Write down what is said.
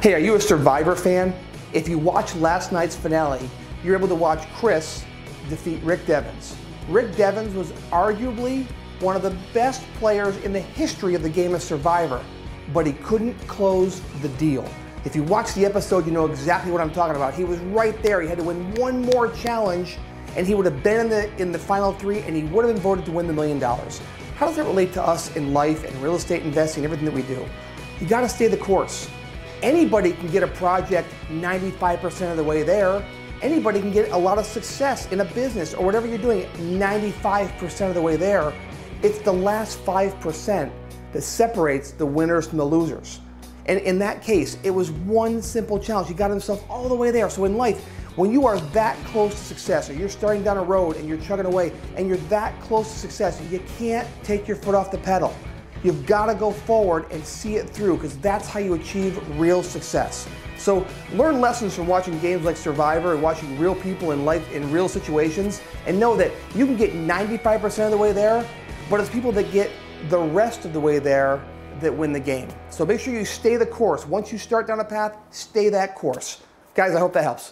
Hey, are you a Survivor fan? If you watched last night's finale, you're able to watch Chris defeat Rick Devens. Rick Devens was arguably one of the best players in the history of the game of Survivor, but he couldn't close the deal. If you watch the episode, you know exactly what I'm talking about. He was right there. He had to win one more challenge, and he would have been in the in the final three, and he would have been voted to win the million dollars. How does that relate to us in life and real estate investing, everything that we do? You got to stay the course. Anybody can get a project 95% of the way there. Anybody can get a lot of success in a business or whatever you're doing 95% of the way there. It's the last 5% that separates the winners from the losers. And in that case, it was one simple challenge. He got himself all the way there. So in life, when you are that close to success, or you're starting down a road and you're chugging away, and you're that close to success, you can't take your foot off the pedal. You've got to go forward and see it through because that's how you achieve real success. So learn lessons from watching games like Survivor and watching real people in life in real situations and know that you can get 95% of the way there, but it's people that get the rest of the way there that win the game. So make sure you stay the course. Once you start down a path, stay that course. Guys, I hope that helps.